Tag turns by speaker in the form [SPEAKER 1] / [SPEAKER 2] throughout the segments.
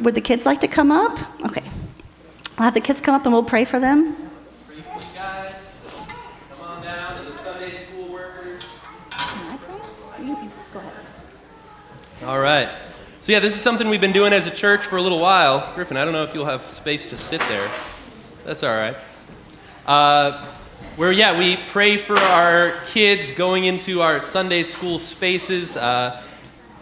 [SPEAKER 1] would the kids like to come up? Okay. I'll have the kids come up and we'll pray for them.
[SPEAKER 2] All right. So, yeah, this is something we've been doing as a church for a little while. Griffin, I don't know if you'll have space to sit there. That's all right. Uh, where, yeah, we pray for our kids going into our Sunday school spaces. Uh,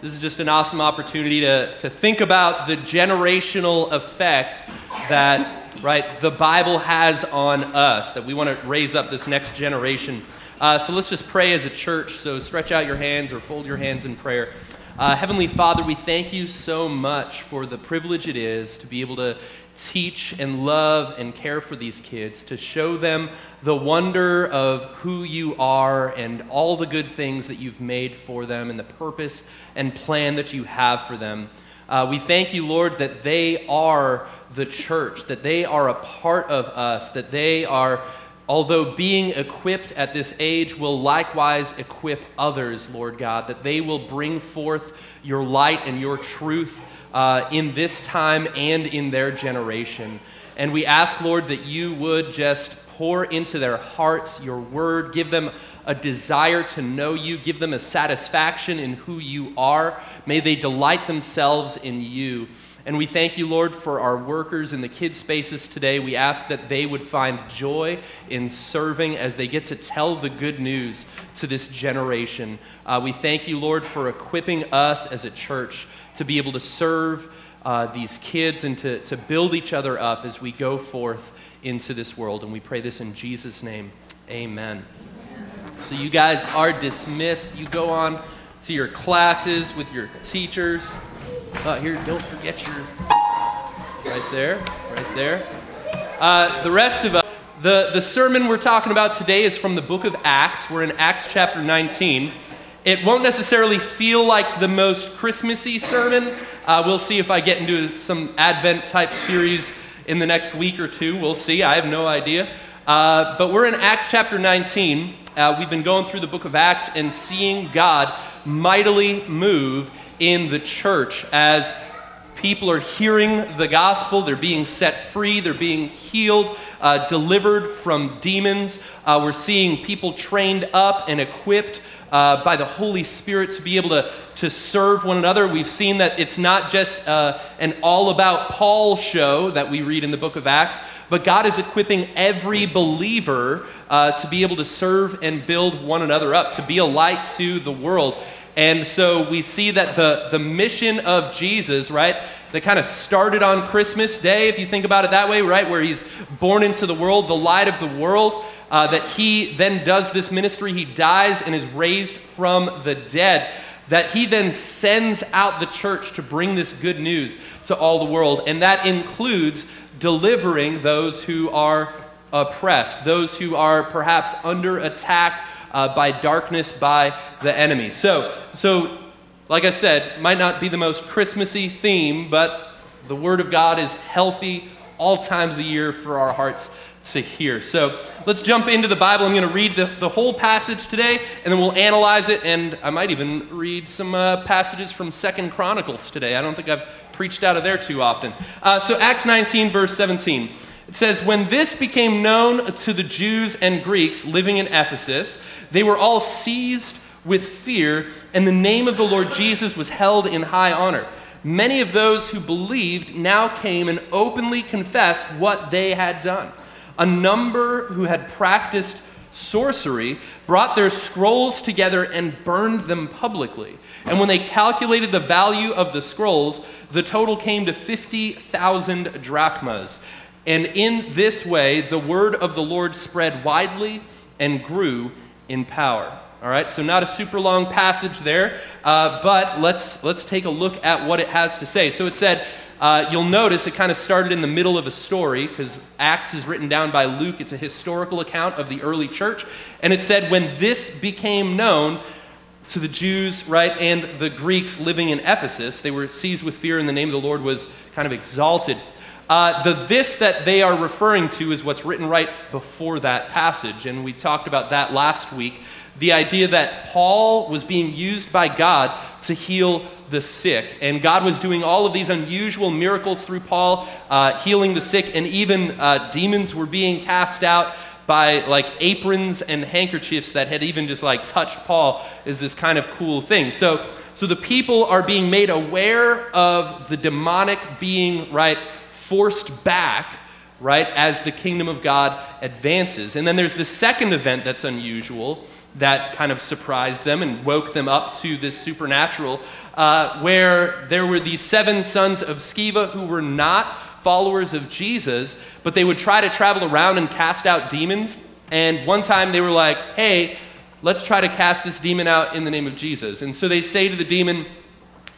[SPEAKER 2] this is just an awesome opportunity to, to think about the generational effect that, right, the Bible has on us, that we want to raise up this next generation. Uh, so let's just pray as a church. So stretch out your hands or fold your hands in prayer. Uh, Heavenly Father, we thank you so much for the privilege it is to be able to teach and love and care for these kids, to show them the wonder of who you are and all the good things that you've made for them and the purpose and plan that you have for them. Uh, we thank you, Lord, that they are the church, that they are a part of us, that they are, although being equipped at this age, will likewise equip others, Lord God, that they will bring forth your light and your truth uh, in this time and in their generation. And we ask, Lord, that you would just pour into their hearts your word, give them a desire to know you, give them a satisfaction in who you are. May they delight themselves in you. And we thank you, Lord, for our workers in the kids' spaces today. We ask that they would find joy in serving as they get to tell the good news to this generation. Uh, we thank you, Lord, for equipping us as a church to be able to serve uh, these kids and to, to build each other up as we go forth into this world. And we pray this in Jesus' name. Amen. So, you guys are dismissed. You go on to your classes with your teachers. Uh, here, don't forget your. Right there, right there. Uh, the rest of us, the, the sermon we're talking about today is from the book of Acts. We're in Acts chapter 19. It won't necessarily feel like the most Christmassy sermon. Uh, we'll see if I get into some Advent type series in the next week or two. We'll see. I have no idea. Uh, but we're in Acts chapter 19. Uh, we've been going through the book of Acts and seeing God mightily move in the church as people are hearing the gospel, they're being set free, they're being healed, uh, delivered from demons. Uh, we're seeing people trained up and equipped uh, by the Holy Spirit to be able to, to serve one another. We've seen that it's not just uh, an all about Paul show that we read in the book of Acts, but God is equipping every believer uh, to be able to serve and build one another up, to be a light to the world. And so we see that the, the mission of Jesus, right, that kind of started on Christmas Day, if you think about it that way, right, where he's born into the world, the light of the world uh, that he then does this ministry. He dies and is raised from the dead. That he then sends out the church to bring this good news to all the world. And that includes delivering those who are oppressed, those who are perhaps under attack uh, by darkness, by the enemy. So, so, like I said, might not be the most Christmassy theme, but the Word of God is healthy all times a year for our hearts to hear. So let's jump into the Bible. I'm going to read the, the whole passage today, and then we'll analyze it, and I might even read some uh, passages from Second Chronicles today. I don't think I've preached out of there too often. Uh, so Acts 19, verse 17. It says, When this became known to the Jews and Greeks living in Ephesus, they were all seized with fear, and the name of the Lord Jesus was held in high honor. Many of those who believed now came and openly confessed what they had done a number who had practiced sorcery brought their scrolls together and burned them publicly. And when they calculated the value of the scrolls, the total came to 50,000 drachmas. And in this way, the word of the Lord spread widely and grew in power. All right, so not a super long passage there, uh, but let's, let's take a look at what it has to say. So it said, uh, you'll notice it kind of started in the middle of a story because Acts is written down by Luke. It's a historical account of the early church. And it said, when this became known to the Jews, right, and the Greeks living in Ephesus, they were seized with fear, and the name of the Lord was kind of exalted. Uh, the this that they are referring to is what's written right before that passage. And we talked about that last week. The idea that Paul was being used by God to heal the sick. And God was doing all of these unusual miracles through Paul, uh, healing the sick, and even uh, demons were being cast out by like aprons and handkerchiefs that had even just like touched Paul is this kind of cool thing. So, so the people are being made aware of the demonic being, right, forced back, right, as the kingdom of God advances. And then there's the second event that's unusual that kind of surprised them and woke them up to this supernatural, uh, where there were these seven sons of Sceva who were not followers of Jesus, but they would try to travel around and cast out demons. And one time they were like, hey, let's try to cast this demon out in the name of Jesus. And so they say to the demon,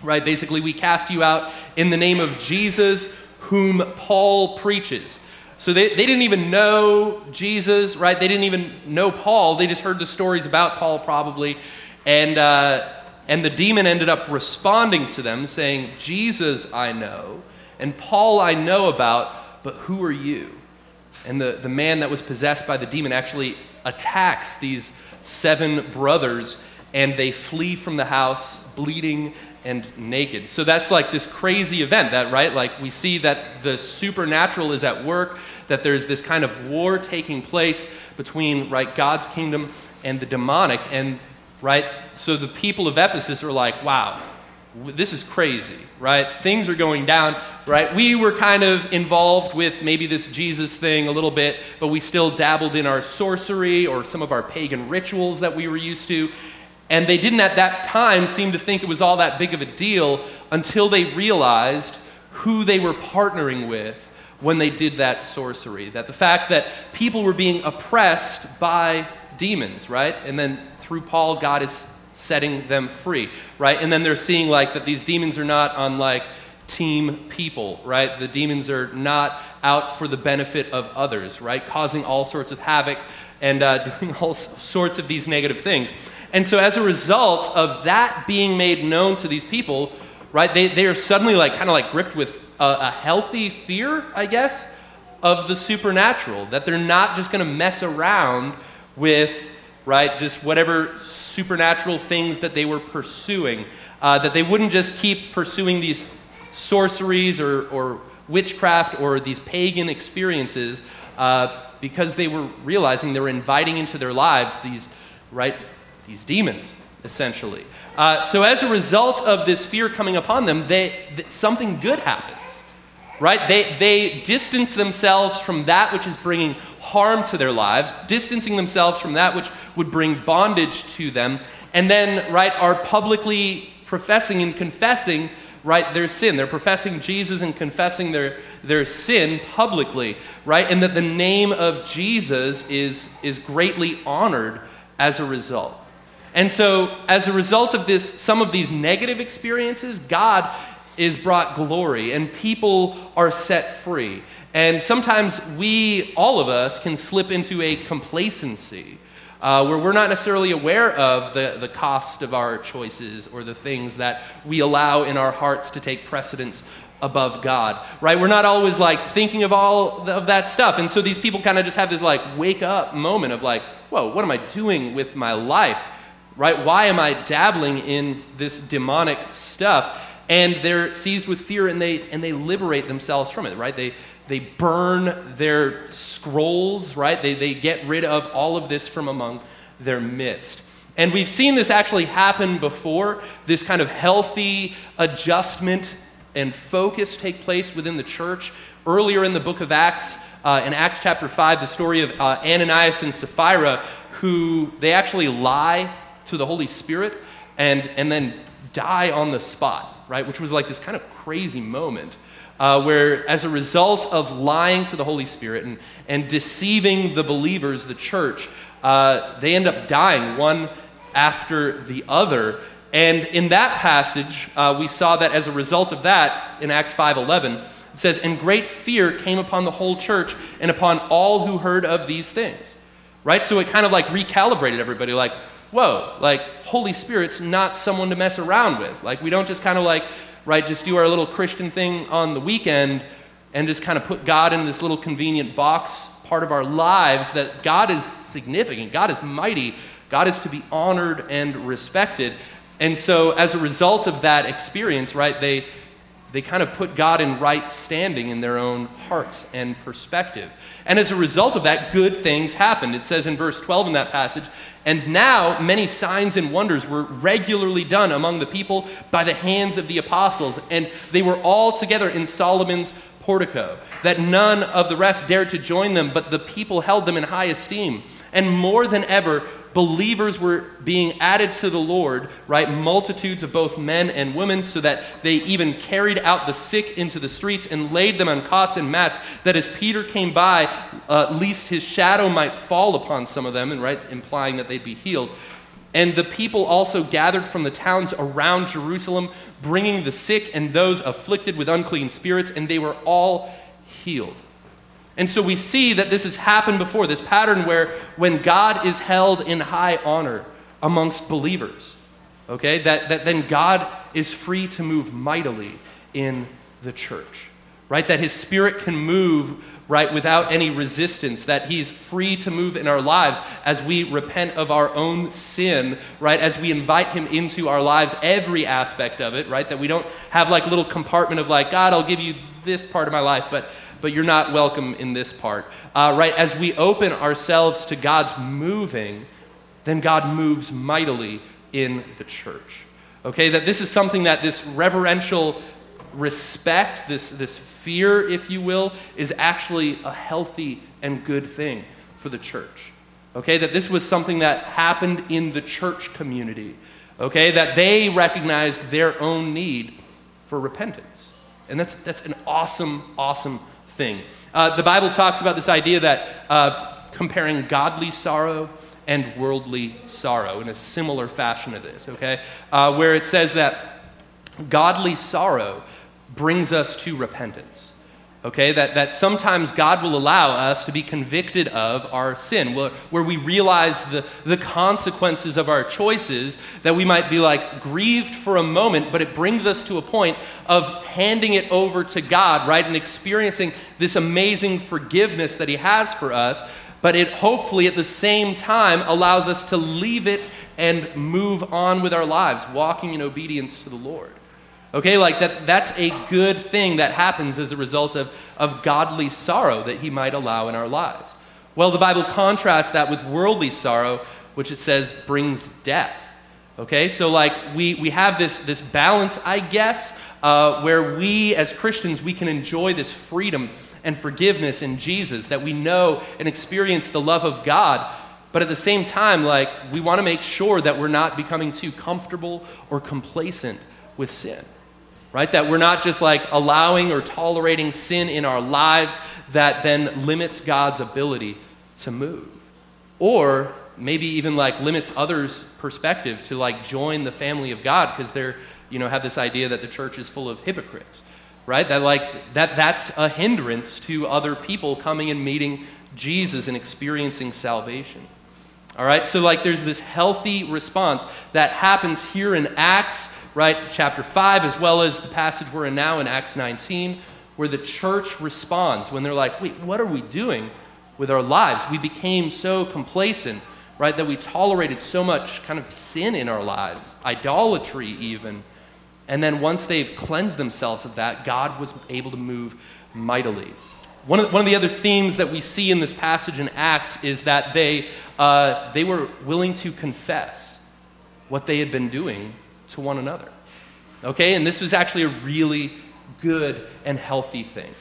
[SPEAKER 2] right, basically, we cast you out in the name of Jesus, whom Paul preaches. So they, they didn't even know Jesus, right? They didn't even know Paul. They just heard the stories about Paul, probably. And, uh, and the demon ended up responding to them, saying, Jesus I know, and Paul I know about, but who are you? And the, the man that was possessed by the demon actually attacks these seven brothers, and they flee from the house, bleeding and naked. So that's like this crazy event that, right? Like we see that the supernatural is at work, that there's this kind of war taking place between, right, God's kingdom and the demonic. And, right, so the people of Ephesus are like, wow, this is crazy, right? Things are going down, right? We were kind of involved with maybe this Jesus thing a little bit, but we still dabbled in our sorcery or some of our pagan rituals that we were used to. And they didn't at that time seem to think it was all that big of a deal until they realized who they were partnering with when they did that sorcery. That the fact that people were being oppressed by demons, right? And then through Paul, God is setting them free, right? And then they're seeing like that these demons are not on like team people, right? The demons are not out for the benefit of others, right? Causing all sorts of havoc and uh, doing all sorts of these negative things. And so, as a result of that being made known to these people, right, they, they are suddenly like kind of like gripped with a, a healthy fear, I guess, of the supernatural. That they're not just going to mess around with, right, just whatever supernatural things that they were pursuing. Uh, that they wouldn't just keep pursuing these sorceries or, or witchcraft or these pagan experiences uh, because they were realizing they were inviting into their lives these, right, these demons, essentially. Uh, so as a result of this fear coming upon them, they, th- something good happens, right? They, they distance themselves from that which is bringing harm to their lives, distancing themselves from that which would bring bondage to them, and then, right, are publicly professing and confessing, right, their sin. They're professing Jesus and confessing their, their sin publicly, right? And that the name of Jesus is, is greatly honored as a result. And so, as a result of this, some of these negative experiences, God is brought glory and people are set free. And sometimes we, all of us, can slip into a complacency uh, where we're not necessarily aware of the, the cost of our choices or the things that we allow in our hearts to take precedence above God, right? We're not always like thinking of all of that stuff. And so these people kind of just have this like wake up moment of like, whoa, what am I doing with my life? right? Why am I dabbling in this demonic stuff? And they're seized with fear and they, and they liberate themselves from it, right? They, they burn their scrolls, right? They, they get rid of all of this from among their midst. And we've seen this actually happen before, this kind of healthy adjustment and focus take place within the church. Earlier in the book of Acts, uh, in Acts chapter 5, the story of uh, Ananias and Sapphira, who they actually lie to the Holy Spirit and, and then die on the spot, right? Which was like this kind of crazy moment. Uh, where, as a result of lying to the Holy Spirit and, and deceiving the believers, the church, uh, they end up dying one after the other. And in that passage, uh, we saw that as a result of that, in Acts 5.11, it says, And great fear came upon the whole church and upon all who heard of these things. Right? So it kind of like recalibrated everybody, like, whoa, like Holy Spirit's not someone to mess around with. Like we don't just kind of like, right, just do our little Christian thing on the weekend and just kind of put God in this little convenient box part of our lives that God is significant, God is mighty, God is to be honored and respected. And so, as a result of that experience, right, they, they kind of put God in right standing in their own hearts and perspective. And as a result of that, good things happened. It says in verse 12 in that passage, and now many signs and wonders were regularly done among the people by the hands of the apostles, and they were all together in Solomon's portico, that none of the rest dared to join them, but the people held them in high esteem. And more than ever, believers were being added to the Lord, right? Multitudes of both men and women, so that they even carried out the sick into the streets and laid them on cots and mats, that as Peter came by, uh, least his shadow might fall upon some of them, and right, implying that they'd be healed. And the people also gathered from the towns around Jerusalem, bringing the sick and those afflicted with unclean spirits, and they were all healed. And so we see that this has happened before this pattern where when God is held in high honor amongst believers, okay, that, that then God is free to move mightily in the church, right? That his spirit can move, right, without any resistance, that he's free to move in our lives as we repent of our own sin, right, as we invite him into our lives, every aspect of it, right? That we don't have like little compartment of like, God, I'll give you this part of my life, but but you're not welcome in this part. Uh, right? As we open ourselves to God's moving, then God moves mightily in the church. Okay? That this is something that this reverential respect, this, this fear, if you will, is actually a healthy and good thing for the church. Okay? That this was something that happened in the church community. Okay? That they recognized their own need for repentance. And that's, that's an awesome, awesome thing. Uh, the Bible talks about this idea that uh, comparing godly sorrow and worldly sorrow in a similar fashion to this, okay? Uh, where it says that godly sorrow brings us to repentance. Okay, that, that sometimes God will allow us to be convicted of our sin, where, we realize the, the consequences of our choices, that we might be like grieved for a moment, but it brings us to a point of handing it over to God, right, and experiencing this amazing forgiveness that He has for us. But it hopefully at the same time allows us to leave it and move on with our lives, walking in obedience to the Lord. Okay, like that, that's a good thing that happens as a result of, of godly sorrow that he might allow in our lives. Well, the Bible contrasts that with worldly sorrow, which it says brings death. Okay, so like we, we have this, this balance, I guess, uh, where we as Christians, we can enjoy this freedom and forgiveness in Jesus, that we know and experience the love of God. But at the same time, like we want to make sure that we're not becoming too comfortable or complacent with sin right? That we're not just like allowing or tolerating sin in our lives that then limits God's ability to move. Or maybe even like limits others' perspective to like join the family of God because they're, you know, have this idea that the church is full of hypocrites, right? That like that that's a hindrance to other people coming and meeting Jesus and experiencing salvation. All right? So like there's this healthy response that happens here in Acts right? Chapter 5, as well as the passage we're in now in Acts 19, where the church responds when they're like, wait, what are we doing with our lives? We became so complacent, right, that we tolerated so much kind of sin in our lives, idolatry even. And then once they've cleansed themselves of that, God was able to move mightily. One of, one of the other themes that we see in this passage in Acts is that they, uh, they were willing to confess what they had been doing to one another. Okay? And this was actually a really good and healthy thing.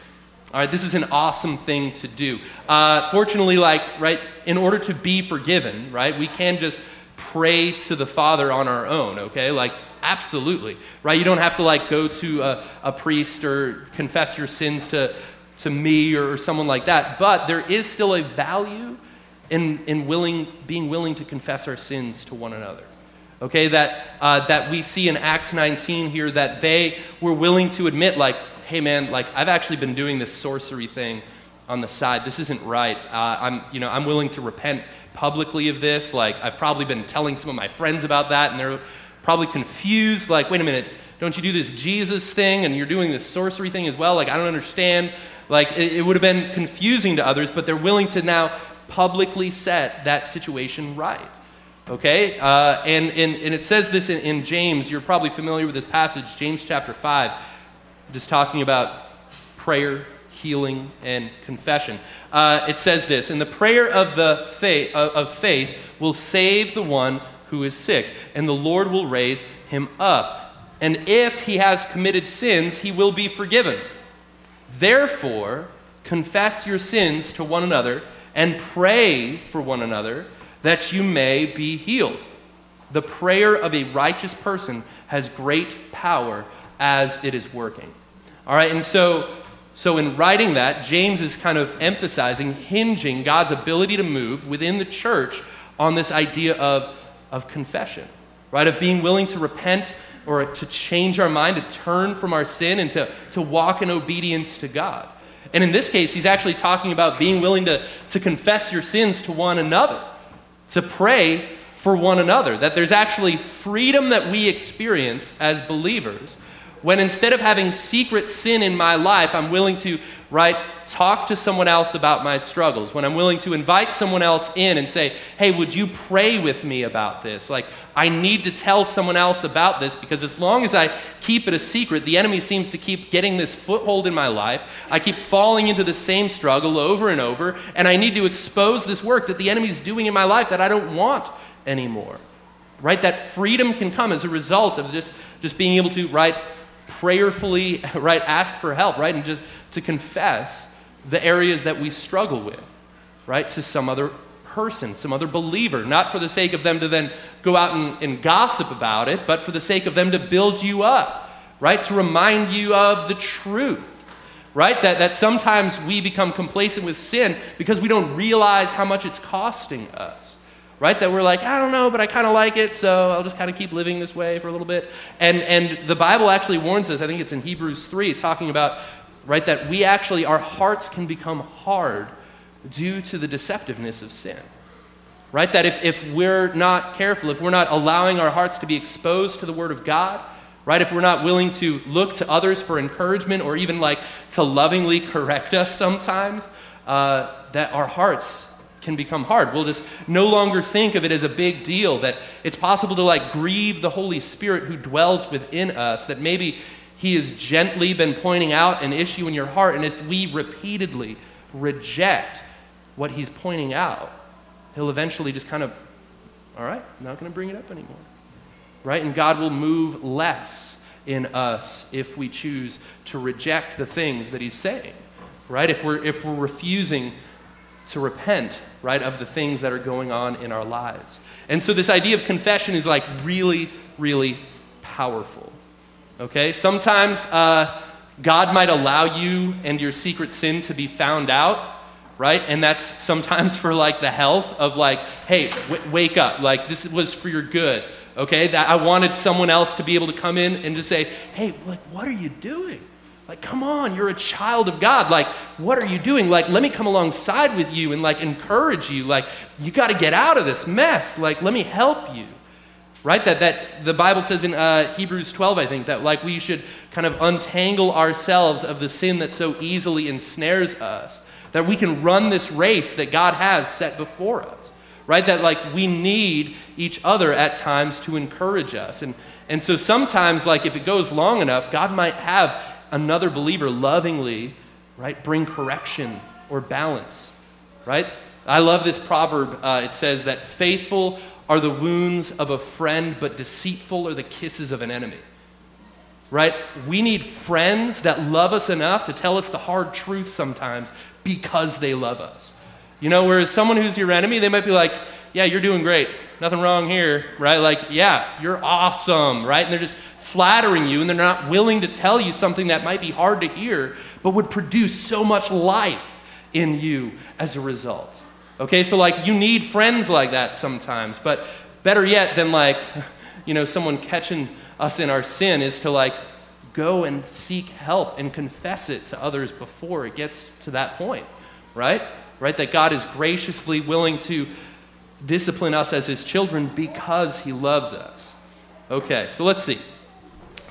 [SPEAKER 2] All right, this is an awesome thing to do. Uh, fortunately, like, right, in order to be forgiven, right, we can just pray to the Father on our own, okay? Like, absolutely, right? You don't have to, like, go to a, a priest or confess your sins to, to me or someone like that. But there is still a value in, in willing, being willing to confess our sins to one another okay, that, uh, that we see in Acts 19 here that they were willing to admit, like, hey man, like, I've actually been doing this sorcery thing on the side. This isn't right. Uh, I'm, you know, I'm willing to repent publicly of this. Like, I've probably been telling some of my friends about that, and they're probably confused. Like, wait a minute, don't you do this Jesus thing, and you're doing this sorcery thing as well? Like, I don't understand. Like, it, it would have been confusing to others, but they're willing to now publicly set that situation right. Okay? Uh, and, and, and it says this in, in James. You're probably familiar with this passage, James chapter 5, just talking about prayer, healing, and confession. Uh, it says this And the prayer of, the faith, of faith will save the one who is sick, and the Lord will raise him up. And if he has committed sins, he will be forgiven. Therefore, confess your sins to one another and pray for one another that you may be healed. The prayer of a righteous person has great power as it is working. All right, and so, so in writing that, James is kind of emphasizing, hinging God's ability to move within the church on this idea of, of confession, right? Of being willing to repent or to change our mind, to turn from our sin and to, to walk in obedience to God. And in this case, he's actually talking about being willing to, to confess your sins to one another, to pray for one another, that there's actually freedom that we experience as believers when instead of having secret sin in my life, I'm willing to, right, talk to someone else about my struggles. When I'm willing to invite someone else in and say, hey, would you pray with me about this? Like, I need to tell someone else about this because as long as I keep it a secret, the enemy seems to keep getting this foothold in my life. I keep falling into the same struggle over and over, and I need to expose this work that the enemy's doing in my life that I don't want anymore. Right? That freedom can come as a result of just, just being able to, right, prayerfully, right, ask for help, right, and just to confess the areas that we struggle with, right, to some other person, some other believer, not for the sake of them to then go out and, and gossip about it, but for the sake of them to build you up, right, to remind you of the truth right? That, that sometimes we become complacent with sin because we don't realize how much it's costing us right? That we're like, I don't know, but I kind of like it, so I'll just kind of keep living this way for a little bit. And, and the Bible actually warns us, I think it's in Hebrews 3, talking about, right, that we actually, our hearts can become hard due to the deceptiveness of sin. Right? That if, if we're not careful, if we're not allowing our hearts to be exposed to the Word of God, right? If we're not willing to look to others for encouragement or even like to lovingly correct us sometimes, uh, that our hearts can become hard. We'll just no longer think of it as a big deal, that it's possible to like grieve the Holy Spirit who dwells within us, that maybe He has gently been pointing out an issue in your heart, and if we repeatedly reject what He's pointing out, He'll eventually just kind of, all right, I'm not going to bring it up anymore. Right? And God will move less in us if we choose to reject the things that He's saying. Right? If we're, if we're refusing to repent, right, of the things that are going on in our lives. And so this idea of confession is like really, really powerful. Okay? Sometimes uh, God might allow you and your secret sin to be found out, right? And that's sometimes for like the health of like, hey, w- wake up. Like, this was for your good. Okay? That I wanted someone else to be able to come in and to say, hey, like, what are you doing? Like, come on, you're a child of God. Like, what are you doing? Like, let me come alongside with you and like encourage you. Like, you got to get out of this mess. Like, let me help you. Right? That, that the Bible says in uh, Hebrews 12, I think, that like we should kind of untangle ourselves of the sin that so easily ensnares us. That we can run this race that God has set before us. Right? That like we need each other at times to encourage us. And, and so sometimes, like if it goes long enough, God might have another believer lovingly, right, bring correction or balance, right? I love this proverb. Uh, it says that faithful are the wounds of a friend, but deceitful are the kisses of an enemy. Right? We need friends that love us enough to tell us the hard truth sometimes because they love us. You know, whereas someone who's your enemy, they might be like, yeah, you're doing great. Nothing wrong here, right? Like, yeah, you're awesome, right? And they're just flattering you and they're not willing to tell you something that might be hard to hear, but would produce so much life in you as a result. Okay, so like you need friends like that sometimes, but better yet than like, you know, someone catching us in our sin is to like go and seek help and confess it to others before it gets to that point, right? Right? That God is graciously willing to discipline us as his children because he loves us. Okay, so let's see.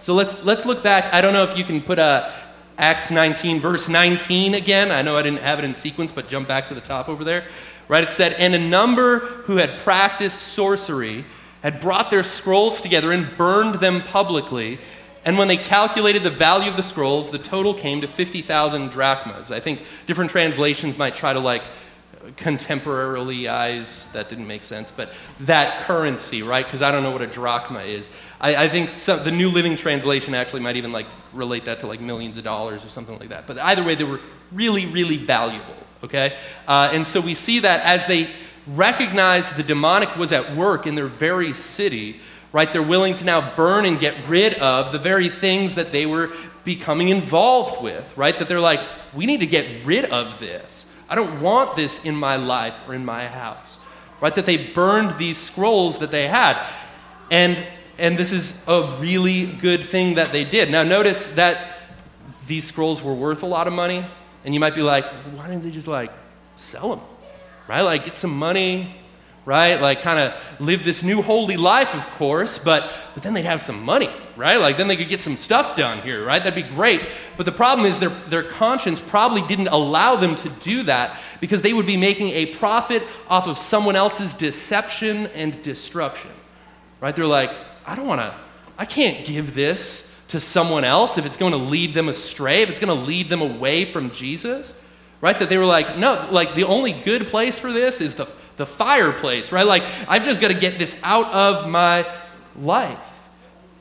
[SPEAKER 2] So let's, let's look back. I don't know if you can put a Acts 19, verse 19 again. I know I didn't have it in sequence, but jump back to the top over there. right? It said, And a number who had practiced sorcery had brought their scrolls together and burned them publicly. And when they calculated the value of the scrolls, the total came to 50,000 drachmas. I think different translations might try to like contemporarily eyes, that didn't make sense, but that currency, right? Because I don't know what a drachma is. I, I think some, the New Living Translation actually might even like relate that to like millions of dollars or something like that. But either way, they were really, really valuable, okay? Uh, and so we see that as they recognize the demonic was at work in their very city, right? They're willing to now burn and get rid of the very things that they were becoming involved with, right? That they're like, we need to get rid of this. I don't want this in my life or in my house. Right? That they burned these scrolls that they had. And, and this is a really good thing that they did. Now, notice that these scrolls were worth a lot of money. And you might be like, why didn't they just like sell them? Right? Like get some money, right? Like kind of live this new holy life, of course, but, but then they'd have some money, right? Like then they could get some stuff done here, right? That'd be great. But the problem is their, their conscience probably didn't allow them to do that because they would be making a profit off of someone else's deception and destruction, right? They're like, I don't want to, I can't give this to someone else if it's going to lead them astray, if it's going to lead them away from Jesus, right? That they were like, no, like the only good place for this is the the fireplace, right? Like, I've just got to get this out of my life.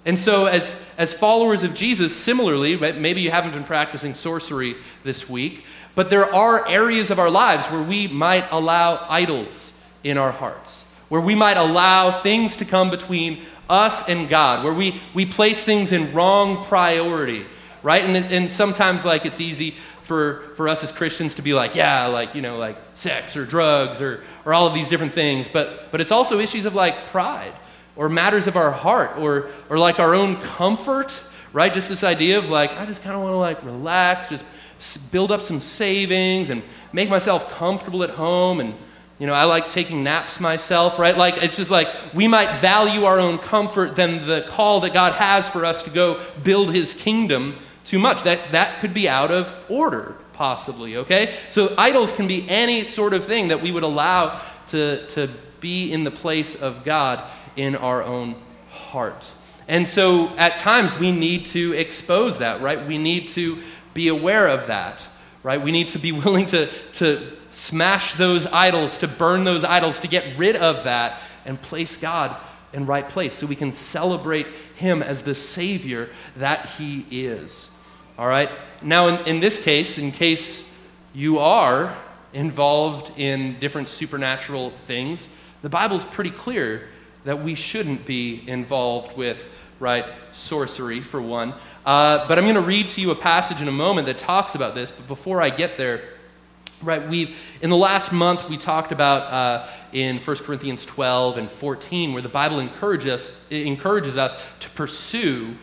[SPEAKER 2] And so, as, as followers of Jesus, similarly, maybe you haven't been practicing sorcery this week, but there are areas of our lives where we might allow idols in our hearts, where we might allow things to come between us and God, where we, we place things in wrong priority, right? And, and sometimes, like, it's easy for, for us as Christians to be like, yeah, like, you know, like sex or drugs or, or all of these different things. But, but it's also issues of like pride or matters of our heart or, or like our own comfort, right? Just this idea of like, I just kind of want to like relax, just build up some savings and make myself comfortable at home. And, you know, I like taking naps myself, right? Like, it's just like we might value our own comfort than the call that God has for us to go build his kingdom too much. That, that could be out of order, possibly, okay? So idols can be any sort of thing that we would allow to, to be in the place of God in our own heart. And so at times we need to expose that, right? We need to be aware of that, right? We need to be willing to, to smash those idols, to burn those idols, to get rid of that and place God in right place so we can celebrate Him as the Savior that He is. All right? Now, in, in this case, in case you are involved in different supernatural things, the Bible's pretty clear that we shouldn't be involved with, right, sorcery, for one. Uh, but I'm going to read to you a passage in a moment that talks about this. But before I get there, right, we've, in the last month, we talked about uh, in 1 Corinthians 12 and 14, where the Bible encourages us, encourages us to pursue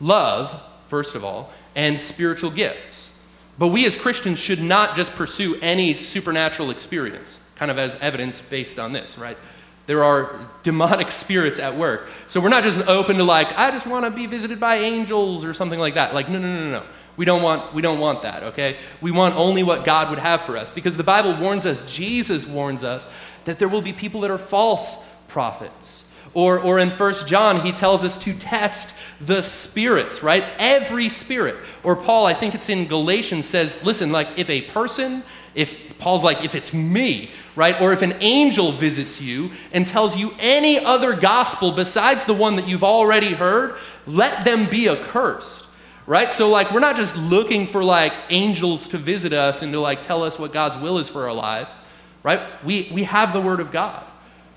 [SPEAKER 2] love, first of all, and spiritual gifts. But we as Christians should not just pursue any supernatural experience, kind of as evidence based on this, right? There are demonic spirits at work. So we're not just open to like, I just want to be visited by angels or something like that. Like, no, no, no, no. We don't want, we don't want that, okay? We want only what God would have for us. Because the Bible warns us, Jesus warns us, that there will be people that are false prophets. Or, or in 1 John, he tells us to test the spirits, right? Every spirit. Or Paul, I think it's in Galatians, says, listen, like if a person, if Paul's like, if it's me, right? Or if an angel visits you and tells you any other gospel besides the one that you've already heard, let them be accursed. Right? So like we're not just looking for like angels to visit us and to like tell us what God's will is for our lives. Right? We we have the word of God.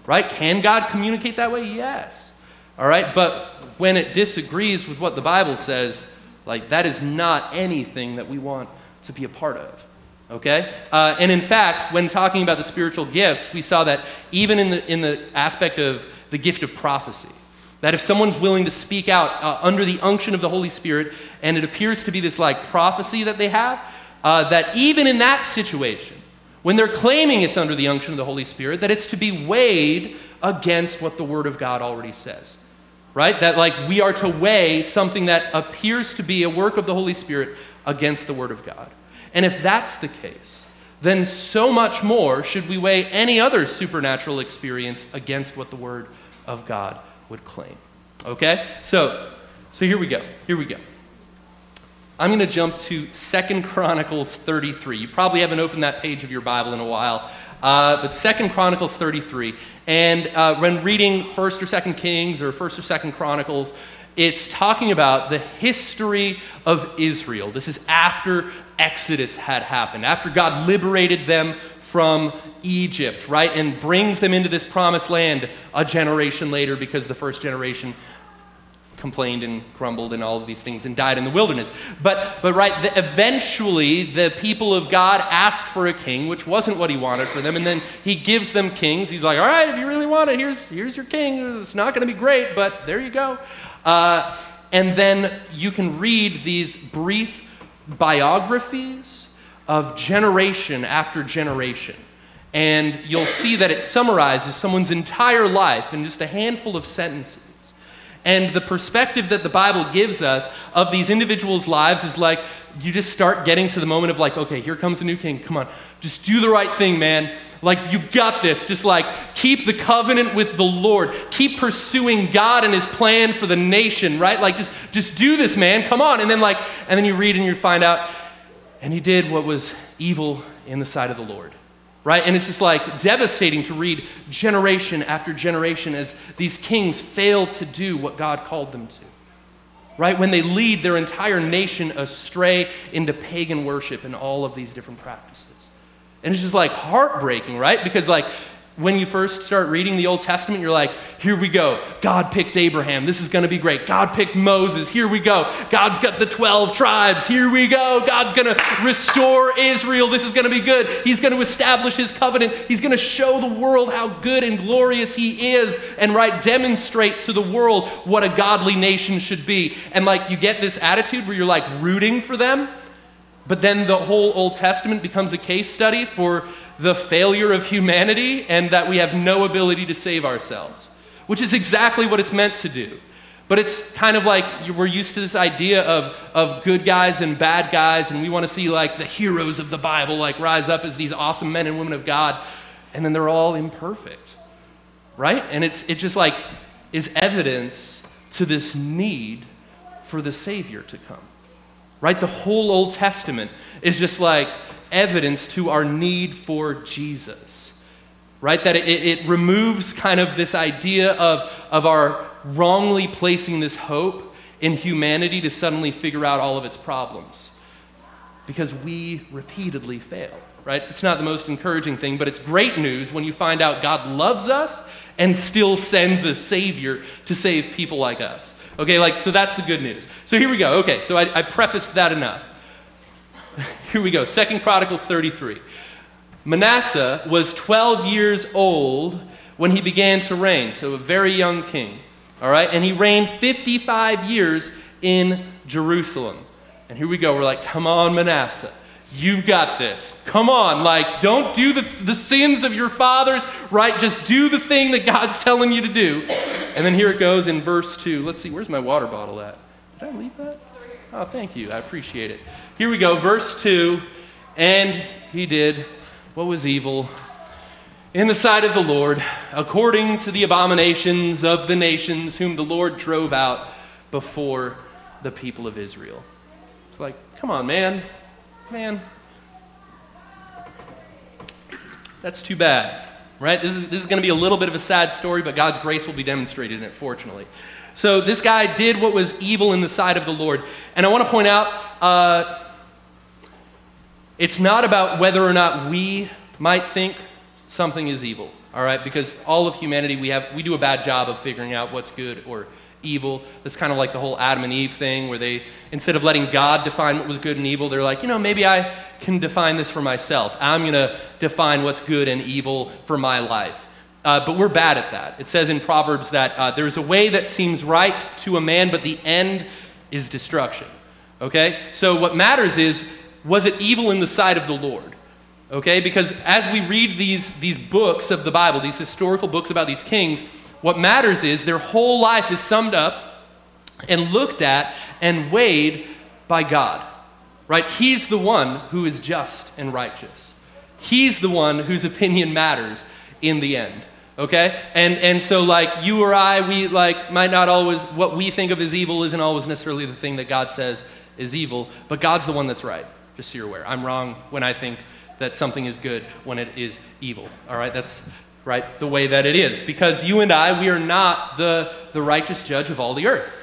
[SPEAKER 2] Right? Can God communicate that way? Yes. All right? But when it disagrees with what the Bible says, like that is not anything that we want to be a part of. Okay? Uh, and in fact, when talking about the spiritual gifts, we saw that even in the, in the aspect of the gift of prophecy, that if someone's willing to speak out uh, under the unction of the Holy Spirit, and it appears to be this like prophecy that they have, uh, that even in that situation, when they're claiming it's under the unction of the Holy Spirit, that it's to be weighed against what the Word of God already says right? That like we are to weigh something that appears to be a work of the Holy Spirit against the Word of God. And if that's the case, then so much more should we weigh any other supernatural experience against what the Word of God would claim. Okay? So, so here we go. Here we go. I'm going to jump to Second Chronicles 33. You probably haven't opened that page of your Bible in a while. Uh, but Second Chronicles 33. And uh, when reading First or Second Kings or First or Second Chronicles, it's talking about the history of Israel. This is after Exodus had happened, after God liberated them from Egypt, right, and brings them into this promised land a generation later because the first generation complained and grumbled and all of these things and died in the wilderness. But, but right, the, eventually the people of God asked for a king, which wasn't what he wanted for them, and then he gives them kings. He's like, all right, if you really want it, here's, here's your king. It's not going to be great, but there you go. Uh, and then you can read these brief biographies of generation after generation. And you'll see that it summarizes someone's entire life in just a handful of sentences. And the perspective that the Bible gives us of these individuals' lives is like you just start getting to the moment of like, okay, here comes a new king. Come on, just do the right thing, man. Like, you've got this. Just like keep the covenant with the Lord. Keep pursuing God and his plan for the nation, right? Like, just, just do this, man. Come on. And then, like, and then you read and you find out, and he did what was evil in the sight of the Lord right? And it's just like devastating to read generation after generation as these kings fail to do what God called them to, right? When they lead their entire nation astray into pagan worship and all of these different practices. And it's just like heartbreaking, right? Because, like, when you first start reading the Old Testament, you're like, here we go. God picked Abraham. This is going to be great. God picked Moses. Here we go. God's got the 12 tribes. Here we go. God's going to restore Israel. This is going to be good. He's going to establish his covenant. He's going to show the world how good and glorious he is and right demonstrate to the world what a godly nation should be. And like you get this attitude where you're like rooting for them, but then the whole Old Testament becomes a case study for the failure of humanity and that we have no ability to save ourselves, which is exactly what it's meant to do. But it's kind of like we're used to this idea of, of good guys and bad guys, and we want to see like the heroes of the Bible like rise up as these awesome men and women of God, and then they're all imperfect, right? And it's it just like is evidence to this need for the Savior to come, right? The whole Old Testament is just like evidence to our need for Jesus, right? That it, it removes kind of this idea of, of our wrongly placing this hope in humanity to suddenly figure out all of its problems. Because we repeatedly fail, right? It's not the most encouraging thing, but it's great news when you find out God loves us and still sends a Savior to save people like us. Okay, like, so that's the good news. So here we go. Okay, so I, I prefaced that enough. Here we go. Second Chronicles 33. Manasseh was 12 years old when he began to reign, so a very young king. All right, and he reigned 55 years in Jerusalem. And here we go. We're like, come on, Manasseh. You've got this. Come on. Like, don't do the, the sins of your fathers, right? Just do the thing that God's telling you to do. And then here it goes in verse 2. Let's see, where's my water bottle at? Did I leave that? Oh, thank you. I appreciate it. Here we go, verse 2. And he did what was evil in the sight of the Lord, according to the abominations of the nations whom the Lord drove out before the people of Israel. It's like, come on, man. Man. That's too bad, right? This is, this is going to be a little bit of a sad story, but God's grace will be demonstrated in it, fortunately. So this guy did what was evil in the sight of the Lord. And I want to point out uh, it's not about whether or not we might think something is evil, all right? Because all of humanity, we, have, we do a bad job of figuring out what's good or evil. That's kind of like the whole Adam and Eve thing, where they, instead of letting God define what was good and evil, they're like, you know, maybe I can define this for myself. I'm going to define what's good and evil for my life. Uh, but we're bad at that. It says in Proverbs that uh, there's a way that seems right to a man, but the end is destruction. Okay? So what matters is was it evil in the sight of the Lord? Okay, because as we read these, these books of the Bible, these historical books about these kings, what matters is their whole life is summed up and looked at and weighed by God. Right? He's the one who is just and righteous. He's the one whose opinion matters in the end. Okay? And and so like you or I, we like might not always what we think of as evil isn't always necessarily the thing that God says is evil, but God's the one that's right. Just so you're aware. I'm wrong when I think that something is good when it is evil. All right? That's right the way that it is because you and I we are not the the righteous judge of all the earth.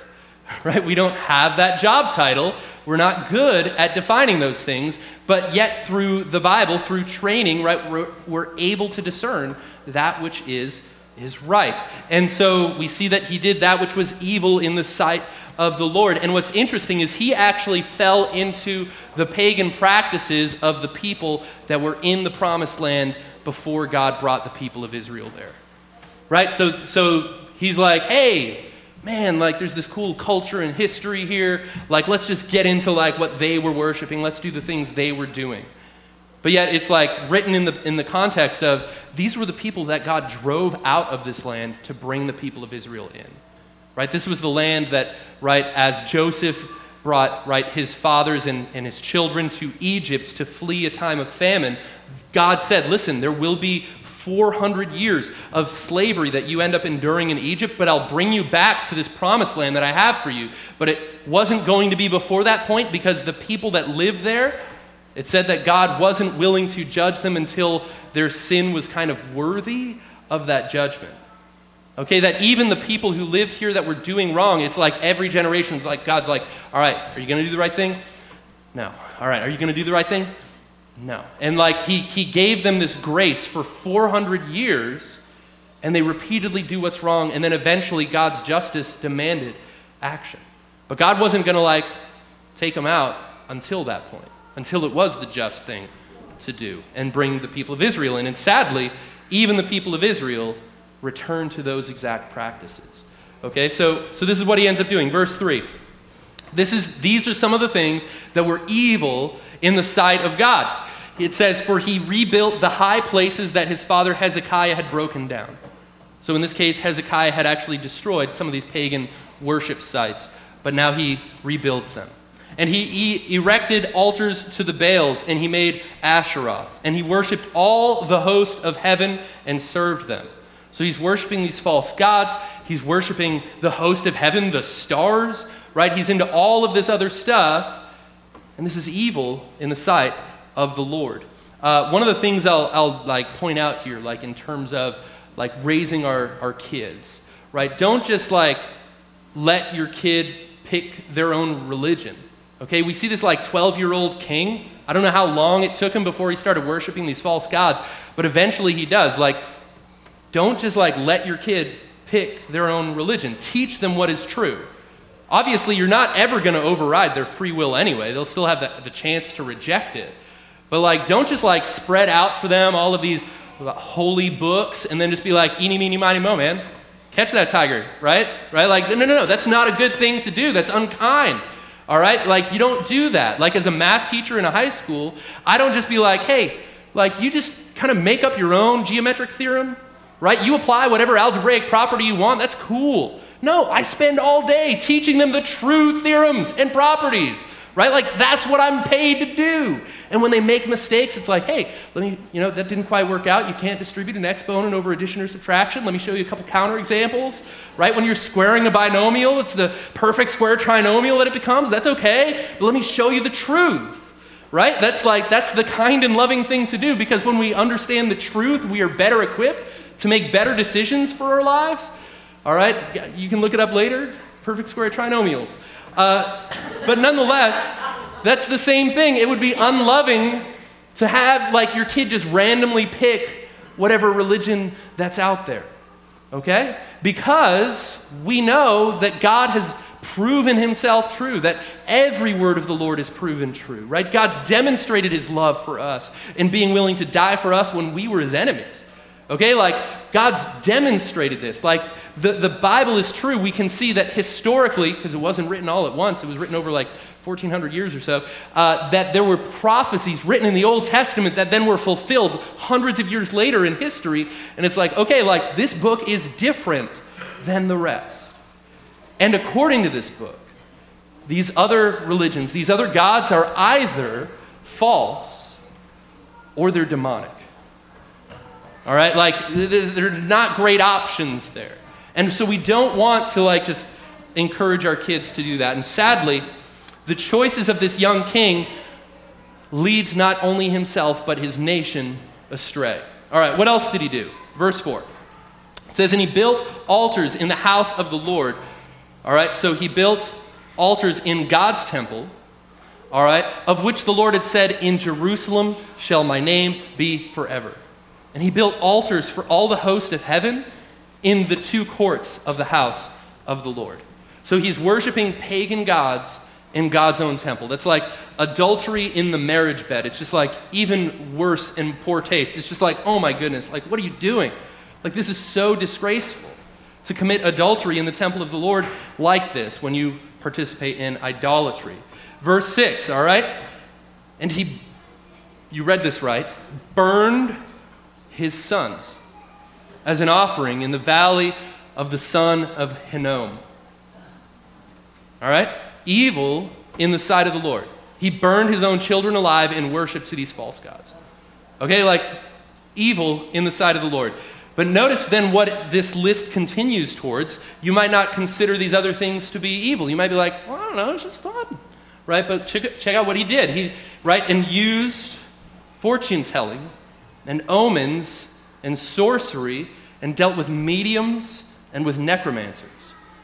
[SPEAKER 2] Right? We don't have that job title. We're not good at defining those things, but yet through the Bible, through training, right, we're, we're able to discern that which is is right. And so we see that he did that which was evil in the sight of the Lord. And what's interesting is he actually fell into the pagan practices of the people that were in the promised land before God brought the people of Israel there. Right? So so he's like, "Hey, man, like there's this cool culture and history here. Like let's just get into like what they were worshiping. Let's do the things they were doing." But yet it's like written in the, in the context of these were the people that God drove out of this land to bring the people of Israel in. Right? This was the land that, right, as Joseph brought, right, his fathers and, and his children to Egypt to flee a time of famine, God said, listen, there will be 400 years of slavery that you end up enduring in Egypt, but I'll bring you back to this promised land that I have for you. But it wasn't going to be before that point because the people that lived there it said that God wasn't willing to judge them until their sin was kind of worthy of that judgment. Okay, that even the people who lived here that were doing wrong, it's like every generation is like, God's like, all right, are you going to do the right thing? No. All right, are you going to do the right thing? No. And like, he, he gave them this grace for 400 years, and they repeatedly do what's wrong, and then eventually God's justice demanded action. But God wasn't going to like take them out until that point until it was the just thing to do and bring the people of Israel in. And sadly, even the people of Israel returned to those exact practices. Okay, so, so this is what he ends up doing. Verse 3. This is, these are some of the things that were evil in the sight of God. It says, For he rebuilt the high places that his father Hezekiah had broken down. So in this case, Hezekiah had actually destroyed some of these pagan worship sites, but now he rebuilds them. And he erected altars to the Baals, and he made Asheroth. And he worshiped all the host of heaven and served them. So he's worshiping these false gods. He's worshiping the host of heaven, the stars, right? He's into all of this other stuff. And this is evil in the sight of the Lord. Uh, one of the things I'll, I'll like point out here, like in terms of like raising our, our kids, right? Don't just like let your kid pick their own religion Okay, we see this like 12 year old king. I don't know how long it took him before he started worshiping these false gods, but eventually he does. Like, don't just like let your kid pick their own religion, teach them what is true. Obviously, you're not ever going to override their free will anyway. They'll still have the, the chance to reject it. But like, don't just like spread out for them all of these uh, holy books and then just be like, eeny, meeny, miny, mo, man. Catch that tiger, right? Right? Like, no, no, no, that's not a good thing to do. That's unkind. All right? Like, you don't do that. Like, as a math teacher in a high school, I don't just be like, hey, like, you just kind of make up your own geometric theorem, right? You apply whatever algebraic property you want. That's cool. No, I spend all day teaching them the true theorems and properties, right? Like, that's what I'm paid to do. And when they make mistakes, it's like, hey, let me, you know, that didn't quite work out. You can't distribute an exponent over addition or subtraction. Let me show you a couple counter examples, right? When you're squaring a binomial, it's the perfect square trinomial that it becomes. That's okay. But let me show you the truth, right? That's like, that's the kind and loving thing to do because when we understand the truth, we are better equipped to make better decisions for our lives. All right? You can look it up later. Perfect square trinomials. Uh, but nonetheless, that's the same thing. It would be unloving to have like your kid just randomly pick whatever religion that's out there. Okay? Because we know that God has proven himself true, that every word of the Lord is proven true, right? God's demonstrated his love for us in being willing to die for us when we were his enemies. Okay? Like, God's demonstrated this. Like, the, the Bible is true. We can see that historically, because it wasn't written all at once, it was written over like 1400 years or so, uh, that there were prophecies written in the Old Testament that then were fulfilled hundreds of years later in history. And it's like, okay, like this book is different than the rest. And according to this book, these other religions, these other gods are either false or they're demonic. All right? Like, they're not great options there. And so we don't want to, like, just encourage our kids to do that. And sadly, the choices of this young king leads not only himself, but his nation astray. All right, what else did he do? Verse 4. It says, And he built altars in the house of the Lord. All right, so he built altars in God's temple all right, of which the Lord had said, In Jerusalem shall my name be forever. And he built altars for all the host of heaven in the two courts of the house of the Lord. So he's worshiping pagan gods in God's own temple. That's like adultery in the marriage bed. It's just like even worse in poor taste. It's just like, oh my goodness, like what are you doing? Like this is so disgraceful to commit adultery in the temple of the Lord like this when you participate in idolatry. Verse 6, all right? And he, you read this right, burned his sons as an offering in the valley of the son of Hinnom. All right? Evil in the sight of the Lord. He burned his own children alive in worship to these false gods. Okay, like evil in the sight of the Lord. But notice then what this list continues towards. You might not consider these other things to be evil. You might be like, well, I don't know, it's just fun right? But check, check out what he did. He, right, and used fortune telling and omens and sorcery and dealt with mediums and with necromancers.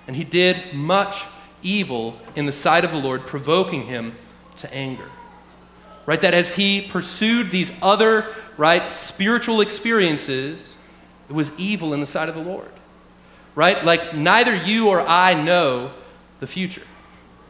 [SPEAKER 2] And he did much evil in the sight of the Lord, provoking him to anger. Right? That as he pursued these other, right, spiritual experiences, it was evil in the sight of the Lord. Right? Like neither you or I know the future.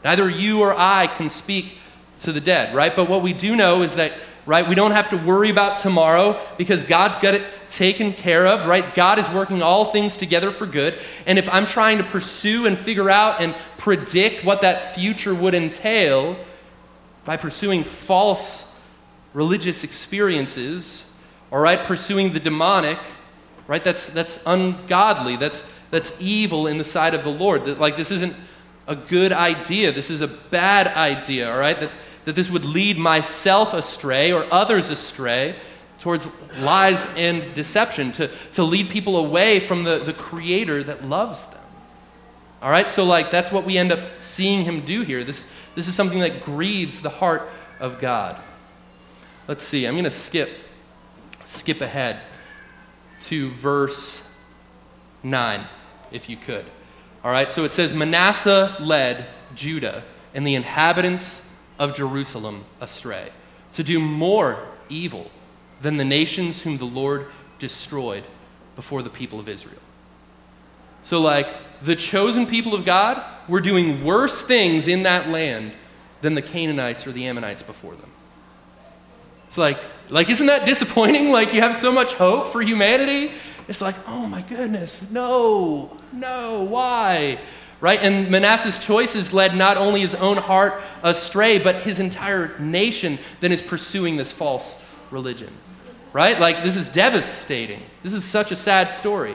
[SPEAKER 2] Neither you or I can speak to the dead, right? But what we do know is that, right, we don't have to worry about tomorrow because God's got it taken care of, right? God is working all things together for good. And if I'm trying to pursue and figure out and predict what that future would entail by pursuing false religious experiences, all right, pursuing the demonic, right? That's that's ungodly. That's that's evil in the sight of the Lord. That like this isn't a good idea. This is a bad idea, all right? That, that this would lead myself astray or others astray towards lies and deception, to, to lead people away from the, the Creator that loves them. All right? So, like, that's what we end up seeing him do here. This, this is something that grieves the heart of God. Let's see. I'm going to skip skip ahead to verse 9 if you could. All right, so it says Manasseh led Judah and the inhabitants of Jerusalem astray to do more evil than the nations whom the Lord destroyed before the people of Israel. So, like, the chosen people of God were doing worse things in that land than the Canaanites or the Ammonites before them. It's like, like, isn't that disappointing? Like, you have so much hope for humanity, it's like, oh my goodness, no, no, why? Right? And Manasseh's choices led not only his own heart astray, but his entire nation then is pursuing this false religion. Right? Like, this is devastating. This is such a sad story.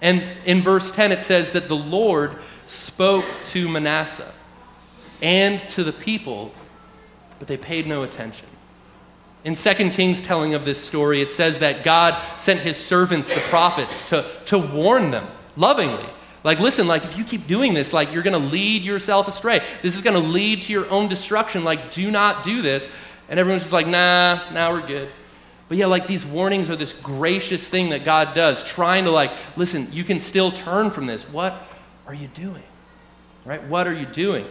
[SPEAKER 2] And in verse 10, it says that the Lord spoke to Manasseh and to the people, but they paid no attention. In 2 Kings telling of this story, it says that God sent his servants, the prophets, to, to warn them lovingly. Like, listen, like, if you keep doing this, like, you're going to lead yourself astray. This is going to lead to your own destruction. Like, do not do this. And everyone's just like, nah, now we're good. But yeah, like, these warnings are this gracious thing that God does, trying to, like, listen, you can still turn from this. What are you doing? Right? What are you doing?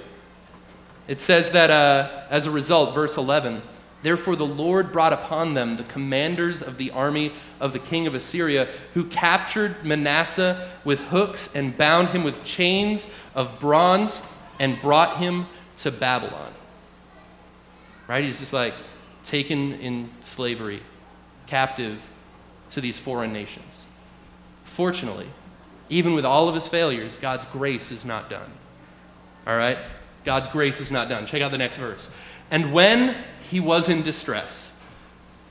[SPEAKER 2] It says that uh, as a result, verse 11, Therefore, the Lord brought upon them the commanders of the army of the king of Assyria, who captured Manasseh with hooks and bound him with chains of bronze and brought him to Babylon. Right? He's just like taken in slavery, captive to these foreign nations. Fortunately, even with all of his failures, God's grace is not done. All right? God's grace is not done. Check out the next verse. And when he was in distress.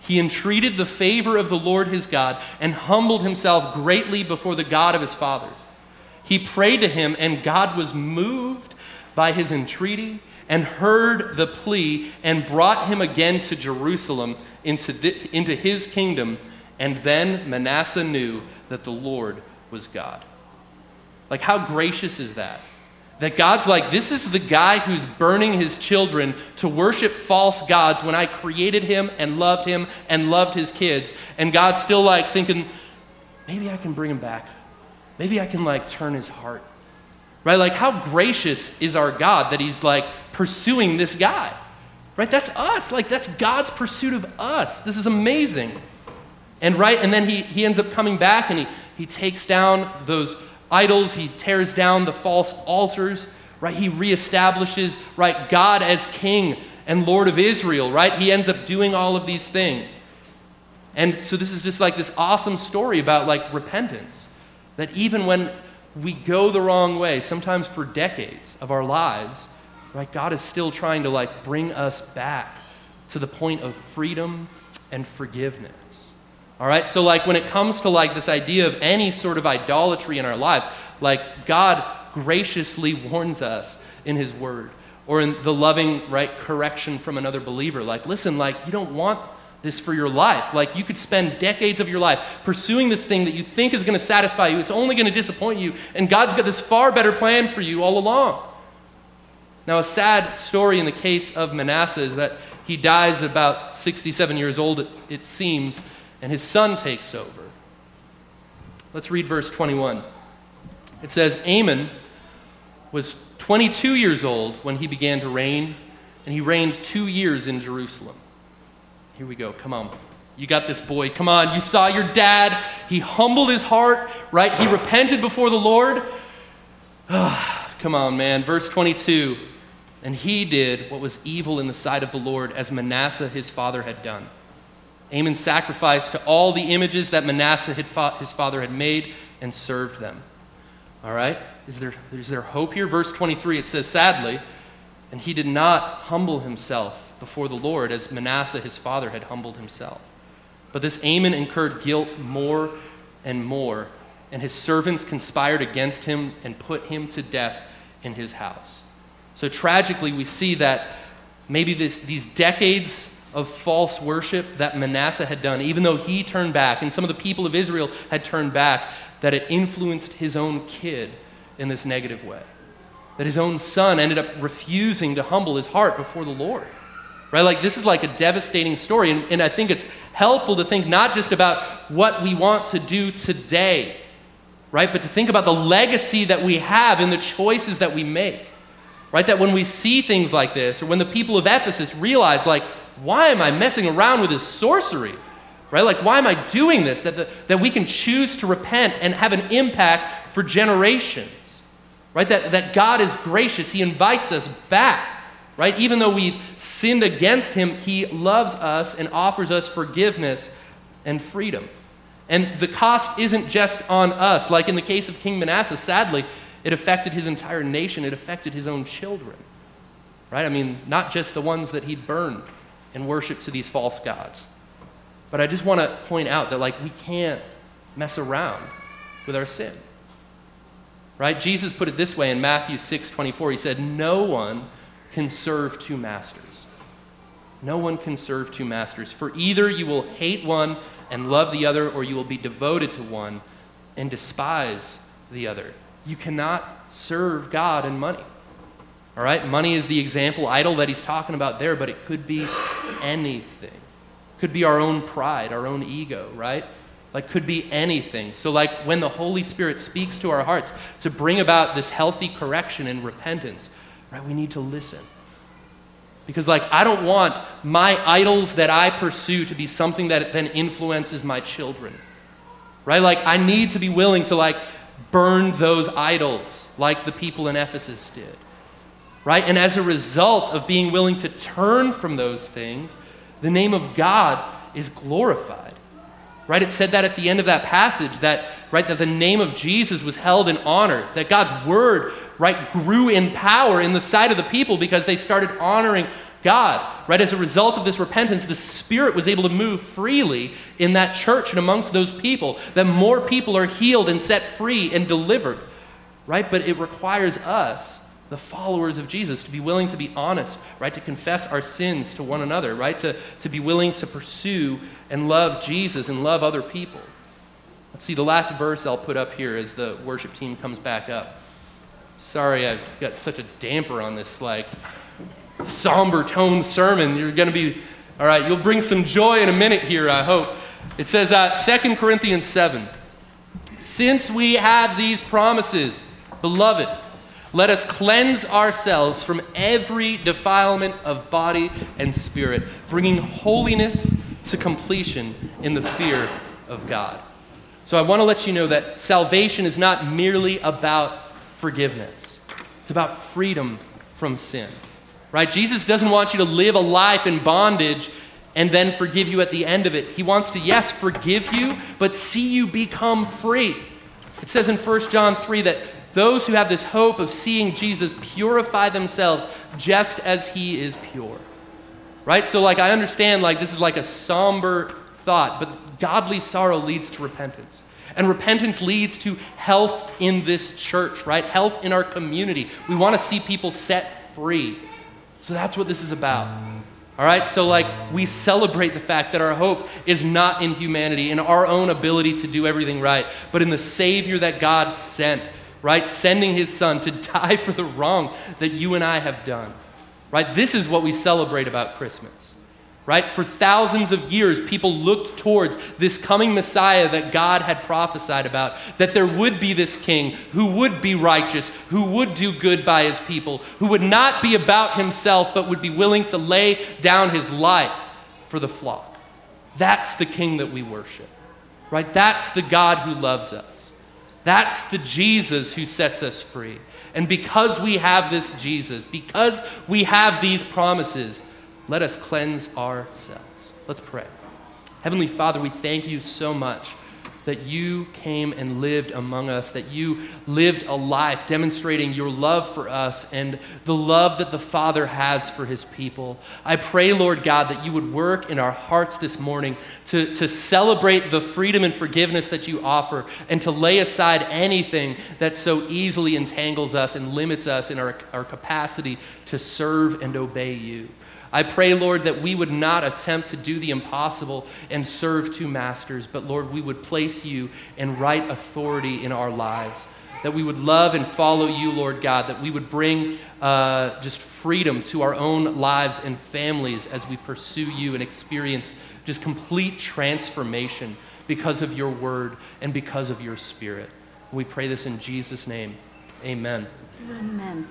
[SPEAKER 2] He entreated the favor of the Lord his God and humbled himself greatly before the God of his fathers. He prayed to him, and God was moved by his entreaty, and heard the plea and brought him again to Jerusalem into, the, into his kingdom. And then Manasseh knew that the Lord was God. Like, how gracious is that? That God's like, this is the guy who's burning his children to worship false gods when I created him and loved him and loved his kids. And God's still like thinking, maybe I can bring him back. Maybe I can like turn his heart. Right? Like, how gracious is our God that he's like pursuing this guy? Right? That's us. Like, that's God's pursuit of us. This is amazing. And right, and then he, he ends up coming back and he, he takes down those idols, he tears down the false altars, right? He reestablishes, right, God as king and Lord of Israel, right? He ends up doing all of these things. And so this is just like this awesome story about like repentance. That even when we go the wrong way, sometimes for decades of our lives, right, God is still trying to like bring us back to the point of freedom and forgiveness. All right? So, like, when it comes to like this idea of any sort of idolatry in our lives, like, God graciously warns us in His Word or in the loving, right, correction from another believer. Like, listen, like, you don't want this for your life. Like, you could spend decades of your life pursuing this thing that you think is going to satisfy you. It's only going to disappoint you. And God's got this far better plan for you all along. Now, a sad story in the case of Manasseh is that he dies about 67 years old, it, it seems and his son takes over. Let's read verse 21. It says, Amon was 22 years old when he began to reign, and he reigned two years in Jerusalem. Here we go. Come on. You got this boy. Come on. You saw your dad. He humbled his heart, right? He repented before the Lord. Ah, come on, man. Verse 22. And he did what was evil in the sight of the Lord, as Manasseh his father had done. Amon sacrificed to all the images that Manasseh fought, his father had made and served them. All right? Is there, is there hope here? Verse 23, it says, Sadly, and he did not humble himself before the Lord as Manasseh his father had humbled himself. But this Amon incurred guilt more and more, and his servants conspired against him and put him to death in his house. So tragically, we see that maybe this, these decades of false worship that Manasseh had done, even though he turned back and some of the people of Israel had turned back, that it influenced his own kid in this negative way. That his own son ended up refusing to humble his heart before the Lord. Right? Like, this is like a devastating story. And, and I think it's helpful to think not just about what we want to do today, right? But to think about the legacy that we have in the choices that we make. Right? That when we see things like this, or when the people of Ephesus realize, like, why am I messing around with this sorcery? Right? Like, why am I doing this? That, the, that we can choose to repent and have an impact for generations. Right? That, that God is gracious. He invites us back. Right? Even though we've sinned against Him, He loves us and offers us forgiveness and freedom. And the cost isn't just on us. Like in the case of King Manasseh, sadly, it affected his entire nation, it affected his own children. Right? I mean, not just the ones that he'd burned and worship to these false gods. But I just want to point out that, like, we can't mess around with our sin. Right? Jesus put it this way in Matthew 6 24. He said, No one can serve two masters. No one can serve two masters. For either you will hate one and love the other, or you will be devoted to one and despise the other. You cannot serve God and money. All right? Money is the example idol that he's talking about there, but it could be anything. Could be our own pride, our own ego, right? Like, could be anything. So, like, when the Holy Spirit speaks to our hearts to bring about this healthy correction and repentance, right, we need to listen. Because, like, I don't want my idols that I pursue to be something that then influences my children. Right? Like, I need to be willing to, like, burn those idols like the people in Ephesus did right? And as a result of being willing to turn from those things, the name of God is glorified. Right? It said that at the end of that passage that right that the name of Jesus was held in honor, that God's word right grew in power in the sight of the people because they started honoring God. Right? As a result of this repentance, the Spirit was able to move freely in that church and amongst those people, that more people are healed and set free and delivered. Right? But it requires us the followers of Jesus, to be willing to be honest, right? To confess our sins to one another, right? To, to be willing to pursue and love Jesus and love other people. Let's see, the last verse I'll put up here as the worship team comes back up. Sorry, I've got such a damper on this, like, somber tone sermon. You're going to be, all right, you'll bring some joy in a minute here, I hope. It says, uh, 2 Corinthians 7. Since we have these promises, beloved, let us cleanse ourselves from every defilement of body and spirit, bringing holiness to completion in the fear of God. So I want to let you know that salvation is not merely about forgiveness, it's about freedom from sin. Right? Jesus doesn't want you to live a life in bondage and then forgive you at the end of it. He wants to, yes, forgive you, but see you become free. It says in 1 John 3 that those who have this hope of seeing Jesus purify themselves just as he is pure. Right? So, like, I understand, like, this is like a somber thought, but godly sorrow leads to repentance. And repentance leads to health in this church, right? Health in our community. We want to see people set free. So that's what this is about. All right, so like we celebrate the fact that our hope is not in humanity, in our own ability to do everything right, but in the Savior that God sent, right? Sending His Son to die for the wrong that you and I have done, right? This is what we celebrate about Christmas right? For thousands of years, people looked towards this coming Messiah that God had prophesied about, that there would be this king who would be righteous, who would do good by his people, who would not be about himself, but would be willing to lay down his life for the flock. That's the king that we worship, right? That's the God who loves us. That's the Jesus who sets us free. And because we have this Jesus, because we have these promises, let us cleanse ourselves. Let's pray. Heavenly Father, we thank you so much that you came and lived among us, that you lived a life demonstrating your love for us and the love that the Father has for his people. I pray, Lord God, that you would work in our hearts this morning to, to celebrate the freedom and forgiveness that you offer and to lay aside anything that so easily entangles us and limits us in our, our capacity to serve and obey you. I pray, Lord, that we would not attempt to do the impossible and serve two masters, but Lord, we would place you in right authority in our lives. That we would love and follow you, Lord God. That we would bring uh, just freedom to our own lives and families as we pursue you and experience just complete transformation because of your word and because of your spirit. We pray this in Jesus' name. Amen.
[SPEAKER 1] Amen.